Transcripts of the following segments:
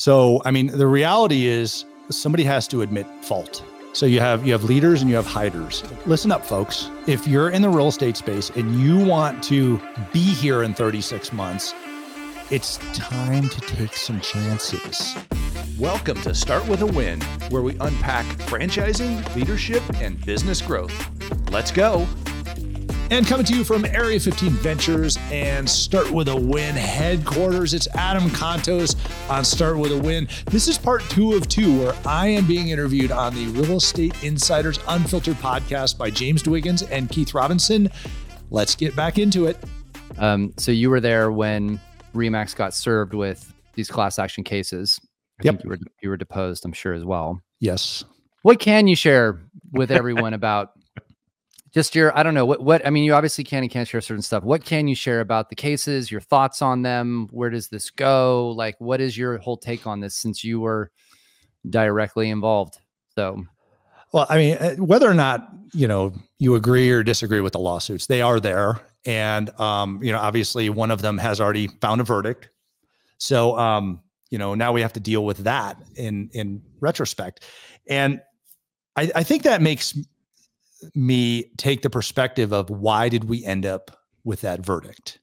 So, I mean, the reality is somebody has to admit fault. So you have you have leaders and you have hiders. Listen up, folks. If you're in the real estate space and you want to be here in 36 months, it's time to take some chances. Welcome to Start with a Win, where we unpack franchising, leadership, and business growth. Let's go. And coming to you from Area 15 Ventures and Start With a Win headquarters, it's Adam Contos on Start With a Win. This is part two of two, where I am being interviewed on the Real Estate Insiders Unfiltered podcast by James Dwiggins and Keith Robinson. Let's get back into it. Um, so you were there when Remax got served with these class action cases. I Yep. think you were you were deposed, I'm sure as well. Yes. What can you share with everyone about just your I don't know what what I mean you obviously can and can't share certain stuff. What can you share about the cases, your thoughts on them? Where does this go? Like what is your whole take on this since you were directly involved? So Well, I mean, uh, whether or not you know you agree or disagree with the lawsuits, they are there, and um, you know, obviously, one of them has already found a verdict. So, um, you know, now we have to deal with that in in retrospect, and I, I think that makes me take the perspective of why did we end up with that verdict,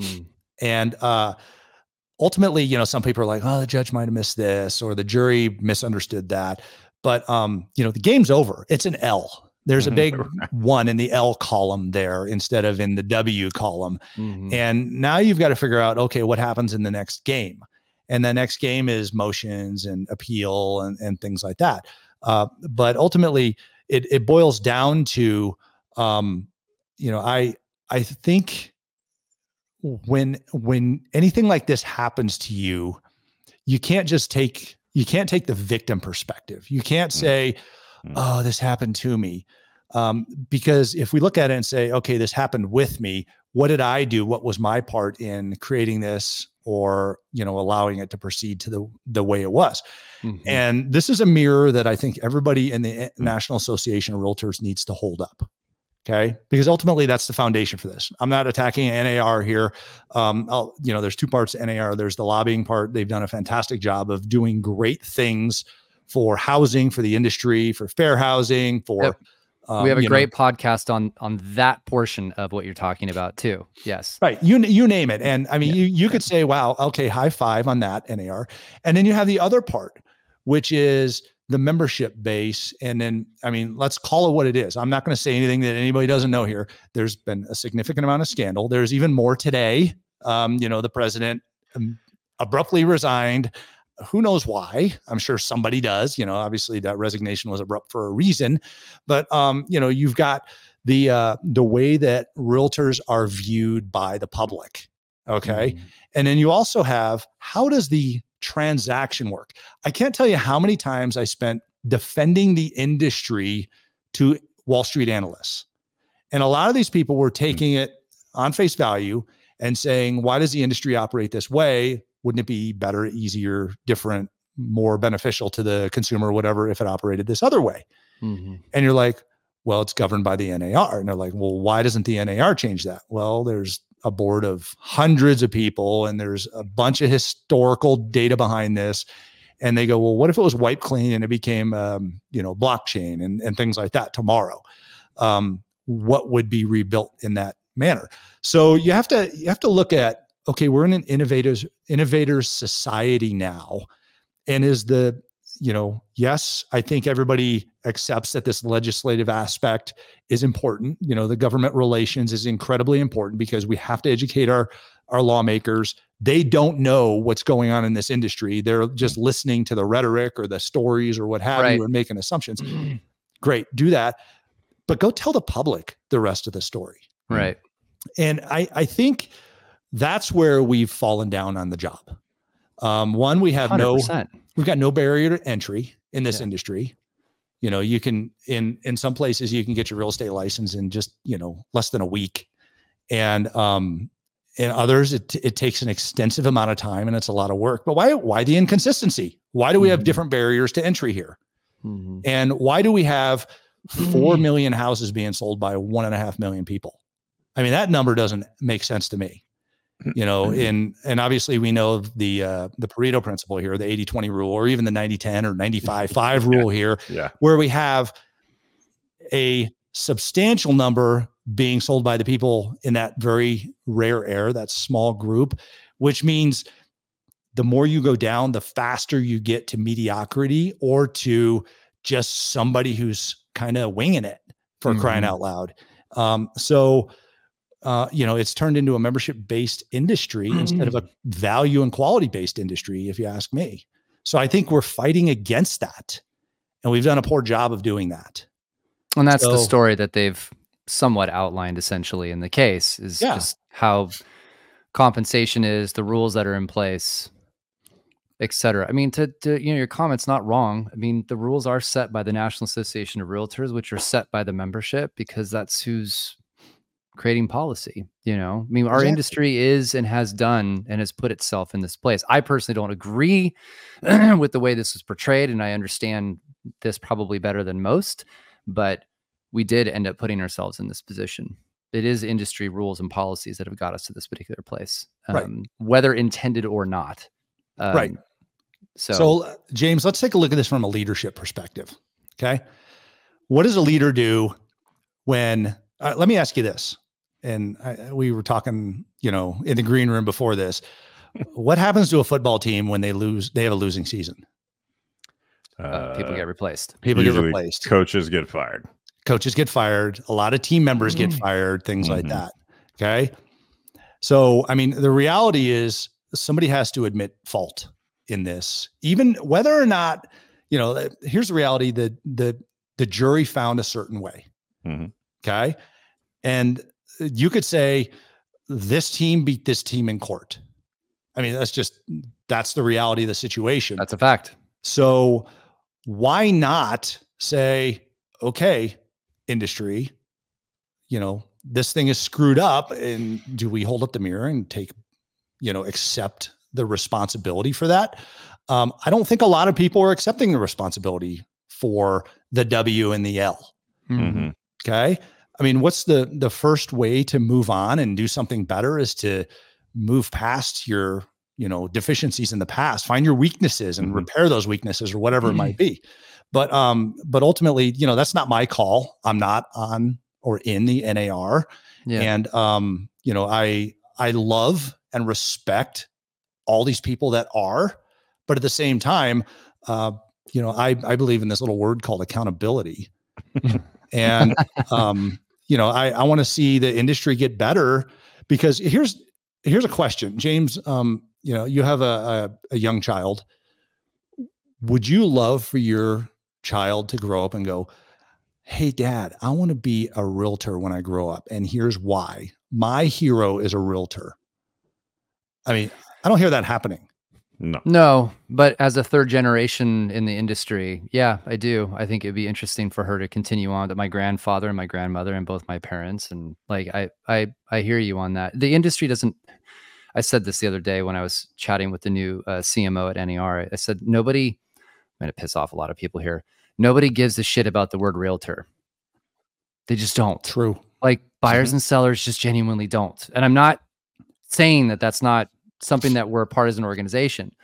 mm, and uh, ultimately, you know, some people are like, "Oh, the judge might have missed this," or the jury misunderstood that. But um, you know, the game's over. It's an L. There's a Mhm. big one in the L column there instead of in the W column. mhm. And now you've got to figure out, okay, what happens in the next game? And the next game is motions and appeal and, and things like that. Uh, but ultimately, it it boils down to, um, you know, I I think when when anything like this happens to you, you can't just take you can't take the victim perspective. You can't Mm. say, Mm. "Oh, this happened to me," um, because if we look at it and say, "Okay, this happened with me," what did I do? What was my part in creating this, or you know, allowing it to proceed to the the way it was? Mhm. And this is a mirror that I think everybody in the National Association of Realtors needs to hold up. Okay. Because ultimately that's the foundation for this. I'm not attacking NAR here. Um, I'll, you know, there's two parts to NAR. There's the lobbying part. They've done a fantastic job of doing great things for housing, for the industry, for fair housing, for Yep. Um, we have a you know, great podcast on on that portion of what you're talking about too. Yes. Right. You you name it. And I mean, you you could say, wow, okay, high five on that NAR. And then you have the other part, which is the membership base. And then, I mean, let's call it what it is. I'm not going to say anything that anybody doesn't know here. There's been a significant amount of scandal. There's even more today. Um, you know, the president um, abruptly resigned. Who knows why? I'm sure somebody does. You know, obviously that resignation was abrupt for a reason. But um, you know, you've got the uh the way that realtors are viewed by the public okay Mhm. and then you also have how does the transaction work i can't tell you how many times i spent defending the industry to wall street analysts and a lot of these people were taking it on face value and saying why does the industry operate this way wouldn't it be better easier different more beneficial to the consumer or whatever if it operated this other way Mhm. and you're like, well, it's governed by the NAR. And they're like, well, why doesn't the NAR change that? Well, there's a board of hundreds of people and there's a bunch of historical data behind this. And they go, well, what if it was wiped clean and it became, um, you know, blockchain and, and things like that tomorrow? Um, what would be rebuilt in that manner? So you have to you have to look at okay, we're in an innovators innovators society now, and is the you know, yes, I think everybody accepts that this legislative aspect is important. You know, the government relations is incredibly important because we have to educate our our lawmakers. They don't know what's going on in this industry. They're just listening to the rhetoric or the stories or what have Right. you and making assumptions. Mm-hmm. Great, do that. But go tell the public the rest of the story. Right. And I, I think that's where we've fallen down on the job. Um, one, we have no 100%. we've got no barrier to entry in this Yeah. industry. You know, you can in in some places you can get your real estate license in just you know less than a week, and um, in others it it takes an extensive amount of time and it's a lot of work. But why why the inconsistency? Why do we have Mhm. different barriers to entry here? Mhm. And why do we have four million houses being sold by one and a half million people? I mean, that number doesn't make sense to me. You know in and obviously we know the uh the pareto principle here the 80 20 rule or even the 90 10 or 95 5 rule here Yeah. where we have a substantial number being sold by the people in that very rare air that small group which means the more you go down the faster you get to mediocrity or to just somebody who's kind of winging it for crying Mhm. out loud um so uh, you know, it's turned into a membership based industry instead of a value and quality based industry, if you ask me. So I think we're fighting against that. And we've done a poor job of doing that. And that's the story that they've somewhat outlined essentially in the case is Yeah. just how compensation is, the rules that are in place, et cetera. I mean, to, to you know, your comment's not wrong. I mean, the rules are set by the National Association of Realtors, which are set by the membership because that's who's creating policy. You know, I mean, our Exactly. industry is and has done and has put itself in this place. I personally don't agree with the way this was portrayed, and I understand this probably better than most, but we did end up putting ourselves in this position. It is industry rules and policies that have got us to this particular place, Right. um, whether intended or not. Um, Right. So, So, uh, James, let's take a look at this from a leadership perspective. Okay. What does a leader do when, uh, let me ask you this. And I, we were talking, you know, in the green room before this. what happens to a football team when they lose, they have a losing season? uh, people get replaced. People get replaced. coaches get fired. coaches get fired a lot of team members get Mm. fired things like Mhm. that okay so i mean the reality is somebody has to admit fault in this even whether or not you know uh, here's the reality that the the jury found a certain way Mhm. okay and you could say this team beat this team in court i mean that's just that's the reality of the situation That's a fact. so why not say, okay, industry, you know, this thing is screwed up and do we hold up the mirror and take, you know, accept the responsibility for that? Um, I don't think a lot of people are accepting the responsibility for the W and the L. Mhm. Mhm. Okay. I mean, what's the the first way to move on and do something better is to move past your, you know, deficiencies in the past, find your weaknesses and Mhm. repair those weaknesses or whatever it might be. But um, but ultimately, you know, that's not my call. I'm not on or in the NAR. Yeah. And um, you know, I I love and respect all these people that are, but at the same time, uh, you know, I I believe in this little word called accountability. and um, you know, I I want to see the industry get better because here's here's a question, James. Um, you know, you have a, a a young child. Would you love for your child to grow up and go, "Hey, Dad, I want to be a realtor when I grow up, and here's why. My hero is a realtor." I mean, I don't hear that happening. No. No, but as a third generation in the industry, yeah, I do. I think it'd be interesting for her to continue on that my grandfather and my grandmother and both my parents and like I I I hear you on that. The industry doesn't I said this the other day when I was chatting with the new uh, CMO at NAR. I said nobody I'm going to piss off a lot of people here. Nobody gives a shit about the word realtor. They just don't True. like buyers and sellers just genuinely don't and i'm not saying that that's not something that we're a part as an organization.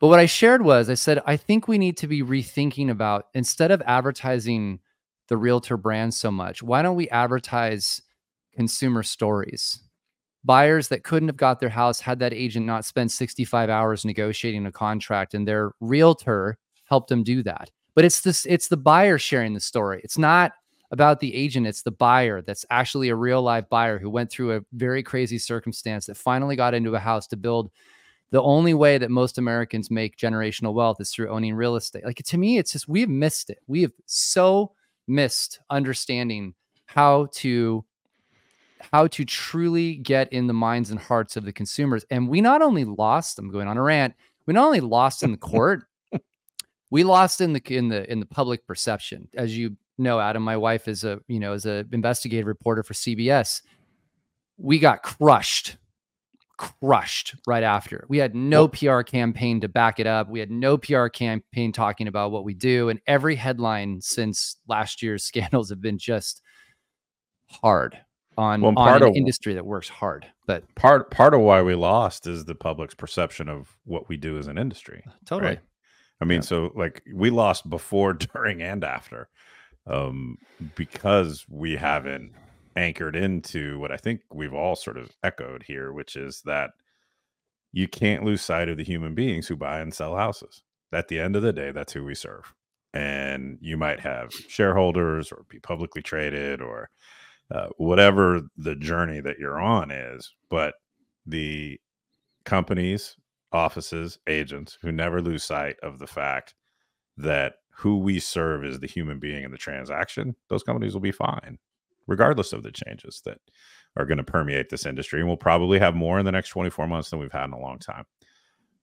But what i shared was i said i think we need to be rethinking about instead of advertising the realtor brand so much why don't we advertise consumer stories? Buyers that couldn't have got their house had that agent not spent 65 hours negotiating a contract and their realtor helped them do that. But it's this it's the buyer sharing the story. It's not about the agent it's the buyer that's actually a real live buyer who went through a very crazy circumstance that finally got into a house to build. The only way that most americans make generational wealth is through owning real estate. Like to me it's just we have missed it. We have so missed understanding how to how to truly get in the minds and hearts of the consumers. And we not only lost i'm going on a rant we not only lost in the court we lost in the in the in the public perception. As you know adam my wife is a you know is a investigative reporter for cbs we got crushed crushed right after we had no pr campaign to back it up we had no pr campaign talking about what we do and every headline since last year's scandals have been just hard on, Well, on an of- industry that works hard. But part part of why we lost is the public's perception of what we do as an industry. totally. Right. I mean, Yeah. so like we lost before, during, and after, um, because we haven't anchored into what I think we've all sort of echoed here, which is that you can't lose sight of the human beings who buy and sell houses. At the end of the day, that's who we serve. And you might have shareholders or be publicly traded or uh, whatever the journey that you're on is, but the companies, offices, agents who never lose sight of the fact that who we serve is the human being in the transaction, those companies will be fine, regardless of the changes that are going to permeate this industry. And we'll probably have more in the next 24 months than we've had in a long time.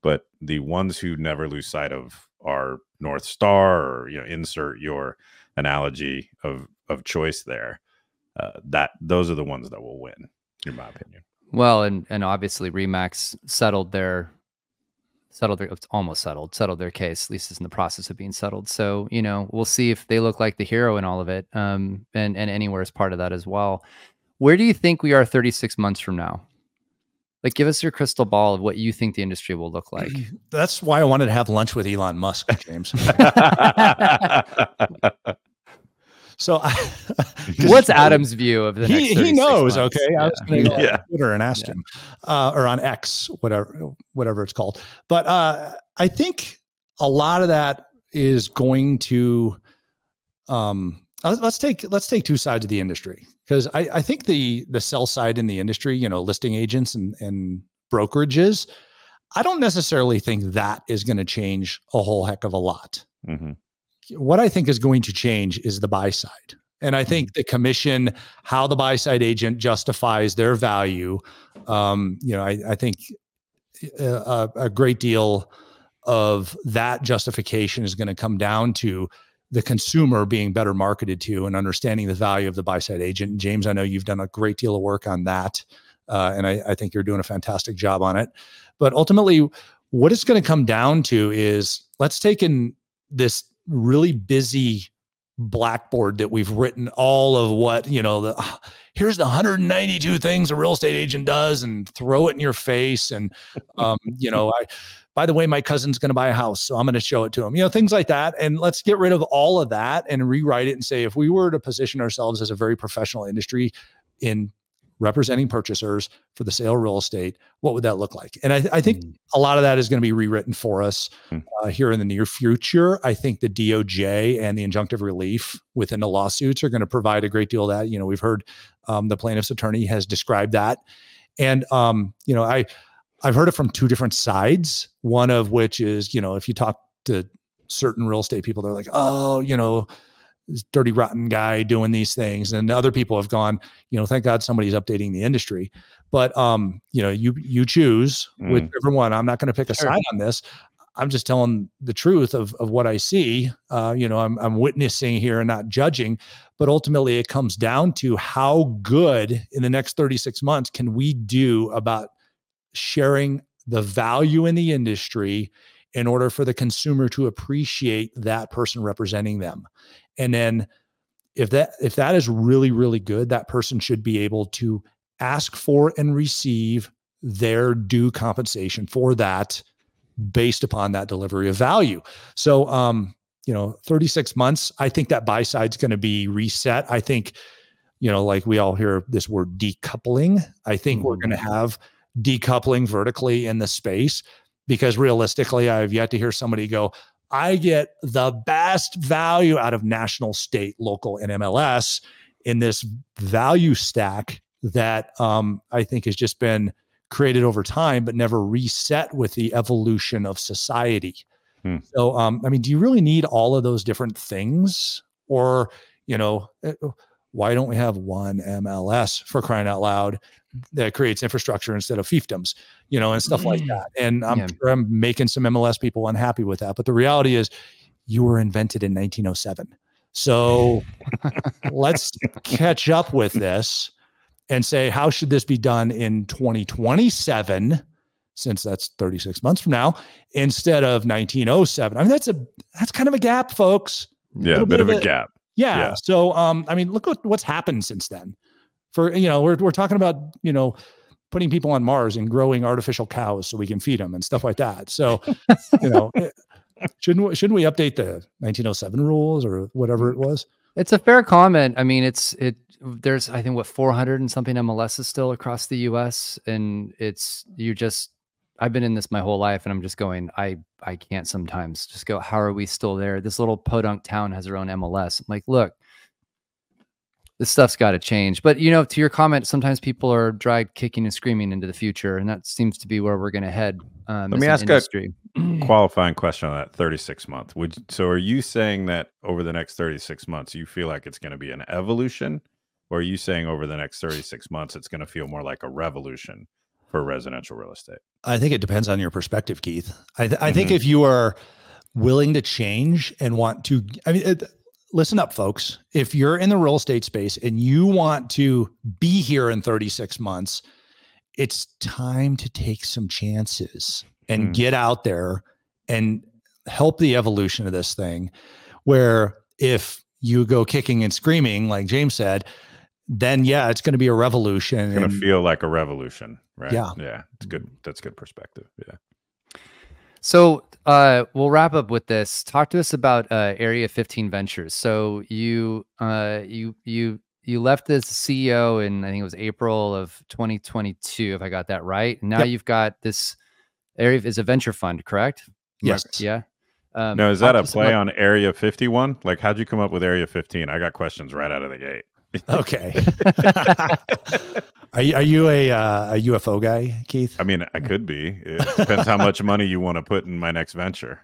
But the ones who never lose sight of our North Star, or you know, insert your analogy of of choice there, uh, that those are the ones that will win, in my opinion. Well, and and obviously Remax settled their settled their it's almost settled settled their case. At least it's in the process of being settled. So you know we'll see if they look like the hero in all of it. Um, and and anywhere is part of that as well. Where do you think we are 36 months from now? Like, give us your crystal ball of what you think the industry will look like. That's why I wanted to have lunch with Elon Musk, James. so, I, 'cause What's Adam's view of the next? he, he knows. months? Okay, I was going to go Yeah. on Twitter and ask Yeah. him, uh, or on X, whatever, whatever it's called. But uh, I think a lot of that is going to. Um, let's let's take let's take two sides of the industry because I, I think the the sell side in the industry, you know, listing agents and and brokerages, I don't necessarily think that is going to change a whole heck of a lot Mhm. What I think is going to change is the buy side. And I think the commission, how the buy side agent justifies their value, um, you know, I, I think uh, a, a great deal of that justification is going to come down to the consumer being better marketed to and understanding the value of the buy side agent. James, I know you've done a great deal of work on that. Uh, and I, I think you're doing a fantastic job on it. But ultimately, what it's going to come down to is let's take in this really busy blackboard that we've written all of what you know the "Ah, here's the 192 things a real estate agent does and throw it in your face and um, you know i by the way my cousin's going to buy a house so i'm going to show it to him you know things like that and let's get rid of all of that and rewrite it and say if we were to position ourselves as a very professional industry in representing purchasers for the sale of real estate what would that look like and i, I think Mm. a lot of that is going to be rewritten for us Hmm. uh, here in the near future. I think the DOJ and the injunctive relief within the lawsuits are going to provide a great deal of that. You know, we've heard um, the plaintiff's attorney has described that, and um, you know, I I've heard it from two different sides. One of which is, you know, if you talk to certain real estate people, they're like, oh, you know. This dirty rotten guy doing these things and other people have gone you know thank god somebody's updating the industry but um you know you you choose Mm. whichever one i'm not going to pick a Sure. side on this I'm just telling the truth of of what I see. Uh, you know, I'm I'm witnessing here and not judging, but ultimately it comes down to how good in the next 36 months can we do about sharing the value in the industry in order for the consumer to appreciate that person representing them. And then if that if that is really really good, that person should be able to ask for and receive their due compensation for that based upon that delivery of value. So, um, you know, 36 months, I think that buy side's going to be reset. I think, you know, like we all hear this word decoupling. I think we're going to have decoupling vertically in the space because realistically, I've yet to hear somebody go, I get the best value out of national, state, local, and MLS in this value stack that um, I think has just been created over time, but never reset with the evolution of society. Hmm. So, um, I mean, do you really need all of those different things? Or, you know, eh, why don't we have one MLS for crying out loud that creates infrastructure instead of fiefdoms, you know, and stuff like mm. that? And I'm Yeah. sure I'm making some MLS people unhappy with that. But the reality is, you were invented in 1907. So let's catch up with this and say, how should this be done in 2027? Since that's 36 months from now, instead of 1907. I mean, that's a that's kind of a gap, folks. Yeah, a bit bit of of a a- gap. Yeah. Yeah. So, um, I mean, look what, what's happened since then. For you know, we're we're talking about you know putting people on Mars and growing artificial cows so we can feed them and stuff like that. So, you know, eh, shouldn't we, shouldn't we update the 1907 rules or whatever it was? It's a fair comment. I mean, it's it. There's I think what 400 and something MLS is still across the U.S. and it's you just. I've been in this my whole life, and I'm just going. I I can't sometimes just go. How are we still there? This little podunk town has their own MLS. I'm like, look, this stuff's got to change. But you know, to your comment, sometimes people are dragged kicking and screaming into the future, and that seems to be where we're going to head. Um, Let me ask industry. a qualifying question on that 36 month. Would so are you saying that over the next 36 months you feel like it's going to be an evolution, or are you saying over the next 36 months it's going to feel more like a revolution for residential real estate? I think it depends on your perspective, Keith. I, th- I mm-hmm. think if you are willing to change and want to, I mean. It, listen up, folks. If you're in the real estate space and you want to be here in 36 months, it's time to take some chances and mm. get out there and help the evolution of this thing. Where if you go kicking and screaming, like James said, then yeah, it's going to be a revolution. It's going to feel like a revolution, right? Yeah, yeah, it's good. That's good perspective. Yeah. So uh, we'll wrap up with this. Talk to us about uh, Area 15 Ventures. So you uh, you you you left as CEO in I think it was April of 2022, if I got that right. Now yep. you've got this area is a venture fund, correct? Yes. Yeah. Um, no, is that a play about- on Area 51? Like, how'd you come up with Area 15? I got questions right out of the gate. Okay. are you are you a uh, a UFO guy, Keith? I mean, I could be. It depends how much money you want to put in my next venture.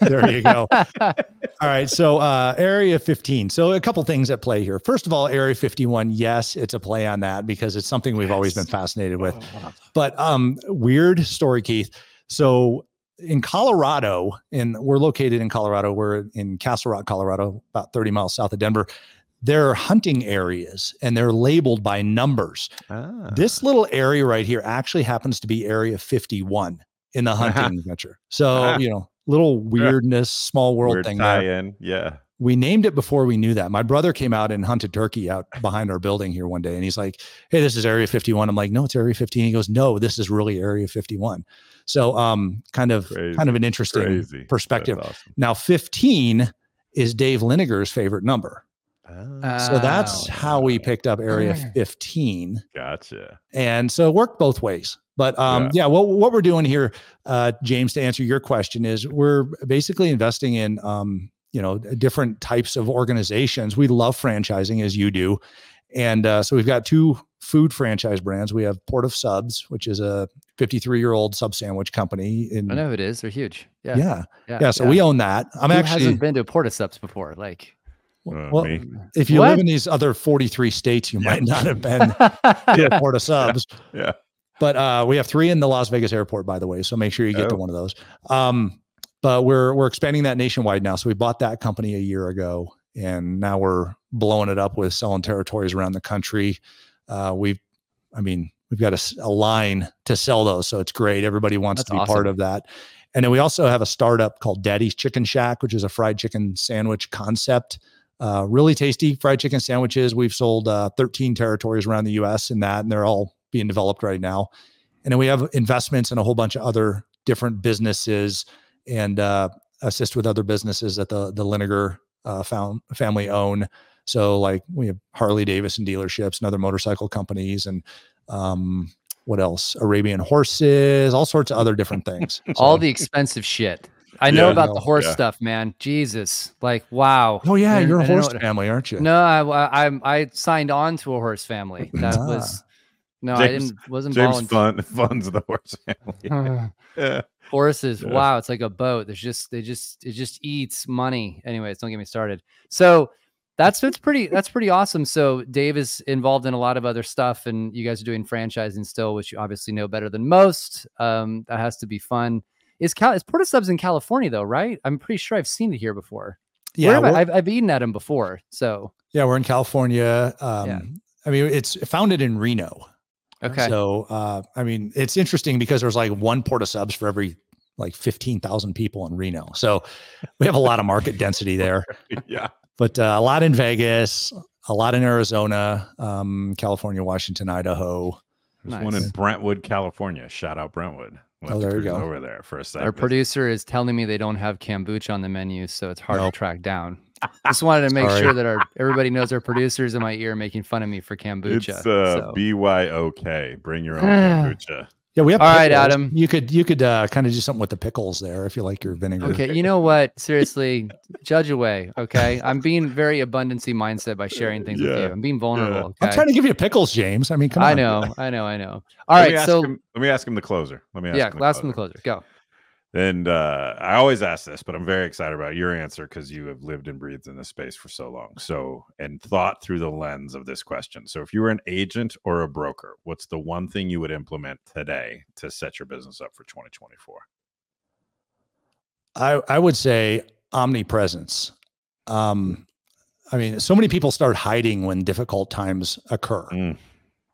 there you go. All right. So, uh, Area 15. So, a couple things at play here. First of all, Area 51. Yes, it's a play on that because it's something we've yes. always been fascinated with. But um, weird story, Keith. So, in Colorado, and we're located in Colorado. We're in Castle Rock, Colorado, about 30 miles south of Denver there are hunting areas and they're labeled by numbers. Ah. This little area right here actually happens to be area 51 in the hunting adventure. So, you know, little weirdness, small world Weird thing there. In. Yeah. We named it before we knew that. My brother came out and hunted turkey out behind our building here one day and he's like, Hey, this is area 51. I'm like, no, it's area 15. He goes, no, this is really area 51. So, um, kind of, Crazy. kind of an interesting Crazy. perspective. Awesome. Now, 15 is Dave Liniger's favorite number. Oh. So that's how we picked up Area 15. Gotcha. And so it worked both ways. But um, yeah, yeah well, what we're doing here, uh, James, to answer your question, is we're basically investing in um, you know different types of organizations. We love franchising as you do, and uh, so we've got two food franchise brands. We have Port of Subs, which is a 53 year old sub sandwich company. In, I know it is. They're huge. Yeah. Yeah. Yeah. yeah so yeah. we own that. I'm Who actually hasn't been to Port of Subs before. Like, uh, well, if you what? live in these other 43 states, you yeah. might not have been to a port of subs. Yeah. But uh, we have three in the Las Vegas airport, by the way. So make sure you get oh. to one of those. Um, but we're we're expanding that nationwide now. So we bought that company a year ago, and now we're blowing it up with selling territories around the country. Uh, we've, I mean, we've got a, a, line to sell those, so it's great. Everybody wants That's to be awesome. part of that. And then we also have a startup called Daddy's Chicken Shack, which is a fried chicken sandwich concept uh, really tasty fried chicken sandwiches. We've sold uh, 13 territories around the US in that, and they're all being developed right now. And then we have investments in a whole bunch of other different businesses and uh, assist with other businesses that the the Liniger uh, found, family own. So like we have Harley Davidson dealerships and other motorcycle companies and um, what else? Arabian horses, all sorts of other different things. So, all the expensive shit. I know yeah, about no, the horse yeah. stuff, man. Jesus, like wow. Oh yeah, you're a horse family, aren't you? No, I, I I signed on to a horse family. That ah. was no, James, I didn't. Wasn't James fun, funds the horse family. yeah. Horses, yeah. wow, it's like a boat. There's just they just it just eats money. Anyways, don't get me started. So that's that's pretty that's pretty awesome. So Dave is involved in a lot of other stuff, and you guys are doing franchising still, which you obviously know better than most. Um, that has to be fun. Is Cal is Port of Subs in California though, right? I'm pretty sure I've seen it here before. Yeah, I, have I've eaten at them before. So yeah, we're in California. Um, yeah. I mean, it's founded in Reno. Okay. So uh, I mean, it's interesting because there's like one Port of Subs for every like 15,000 people in Reno. So we have a lot of market density there. yeah. But uh, a lot in Vegas, a lot in Arizona, um, California, Washington, Idaho. There's one in Brentwood, California. Shout out Brentwood. We'll Oh, there you go. Over there for a second. Our producer is telling me they don't have kombucha on the menu, so it's hard Nope. to track down. Just wanted to make sure that our everybody knows our producers in my ear making fun of me for kombucha. It's uh, so. BYOK. Bring your own kombucha. Yeah, we have. All right, pickles. Adam. You could you could uh, kind of do something with the pickles there if you like your vinegar. Okay, you know what? Seriously, judge away. Okay, I'm being very abundancy mindset by sharing things with you. I'm being vulnerable. Okay, I'm trying to give you pickles, James. I mean, come on. I know, I know, I know. All Let right, so him, let me ask him the closer. Let me ask yeah, him the last closer. one, the closer. Go. And uh, I always ask this, but I'm very excited about your answer because you have lived and breathed in this space for so long. So, and thought through the lens of this question. So, if you were an agent or a broker, what's the one thing you would implement today to set your business up for 2024? I, I would say omnipresence. Um, I mean, so many people start hiding when difficult times occur. Mm.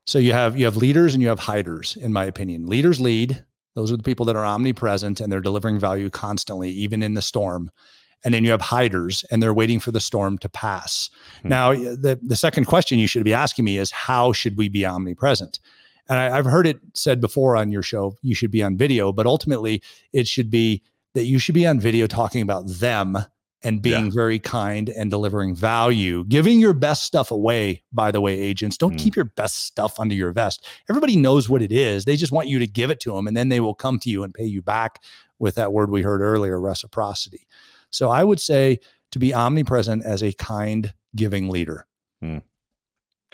So you have you have leaders and you have hiders, in my opinion. Leaders lead; those are the people that are omnipresent and they're delivering value constantly, even in the storm. And then you have hiders, and they're waiting for the storm to pass. Hmm. Now, the the second question you should be asking me is, how should we be omnipresent? And I, I've heard it said before on your show, you should be on video, but ultimately, it should be that you should be on video talking about them and being Yeah. very kind and delivering value, giving your best stuff away. By the way, agents, don't Mm. keep your best stuff under your vest. Everybody knows what it is. They just want you to give it to them, and then they will come to you and pay you back with that word we heard earlier, reciprocity. So I would say to be omnipresent as a kind, giving leader.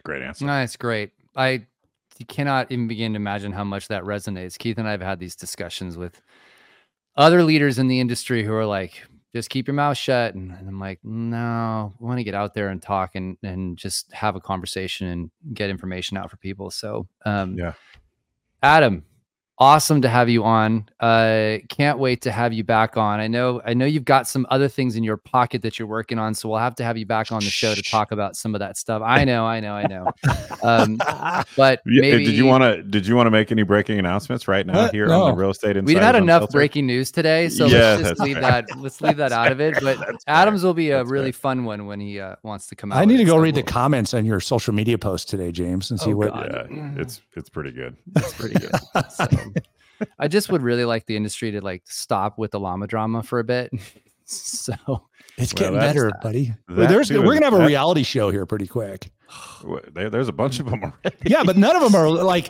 Great answer. Nice, great. I you cannot even begin to imagine how much that resonates. Keith and I have had these discussions with other leaders in the industry who are like, just keep your mouth shut. And, and I'm like, no, we want to get out there and talk and and just have a conversation and get information out for people. So um Yeah. Adam, awesome to have you on. Uh can't wait to have you back on. I know I know you've got some other things in your pocket that you're working on, so we'll have to have you back on the show to talk about some of that stuff. I know, I know, I know. Um but maybe did you want to? Did you want to make any breaking announcements right now Uh, here on the real estate? We've had enough Unfiltered? breaking news today, so Yeah, let's just leave fair. that. Let's leave that out of it. But That's fair. Adams will be a That's really fair. fun one when he uh, wants to come out. I need to go so read the comments on your social media post today, James, and see Oh, what. God. Yeah, it's it's pretty good. It's pretty good. So, I just would really like the industry to like stop with the llama drama for a bit. So It's getting that's- better, buddy. that There's, too, we're gonna have a that- reality show here pretty quick. There, there's a bunch of them already. Yeah, but none of them are like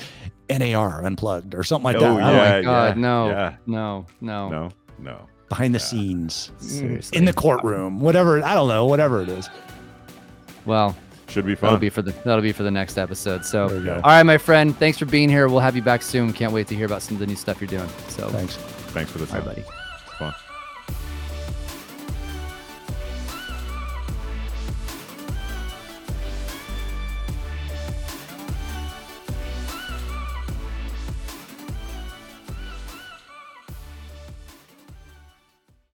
NAR unplugged or something like oh, that. Oh, oh my know, god, yeah, no, yeah. no, no, No, no. behind the Yeah. scenes, seriously. in the courtroom, whatever. I don't know, whatever it is. well, Should be fun. that'll be for the that'll be for the next episode. So, There you go. all right, my friend, thanks for being here. We'll have you back soon. Can't wait to hear about some of the new stuff you're doing. So, Thanks. Thanks for the all right, time. buddy.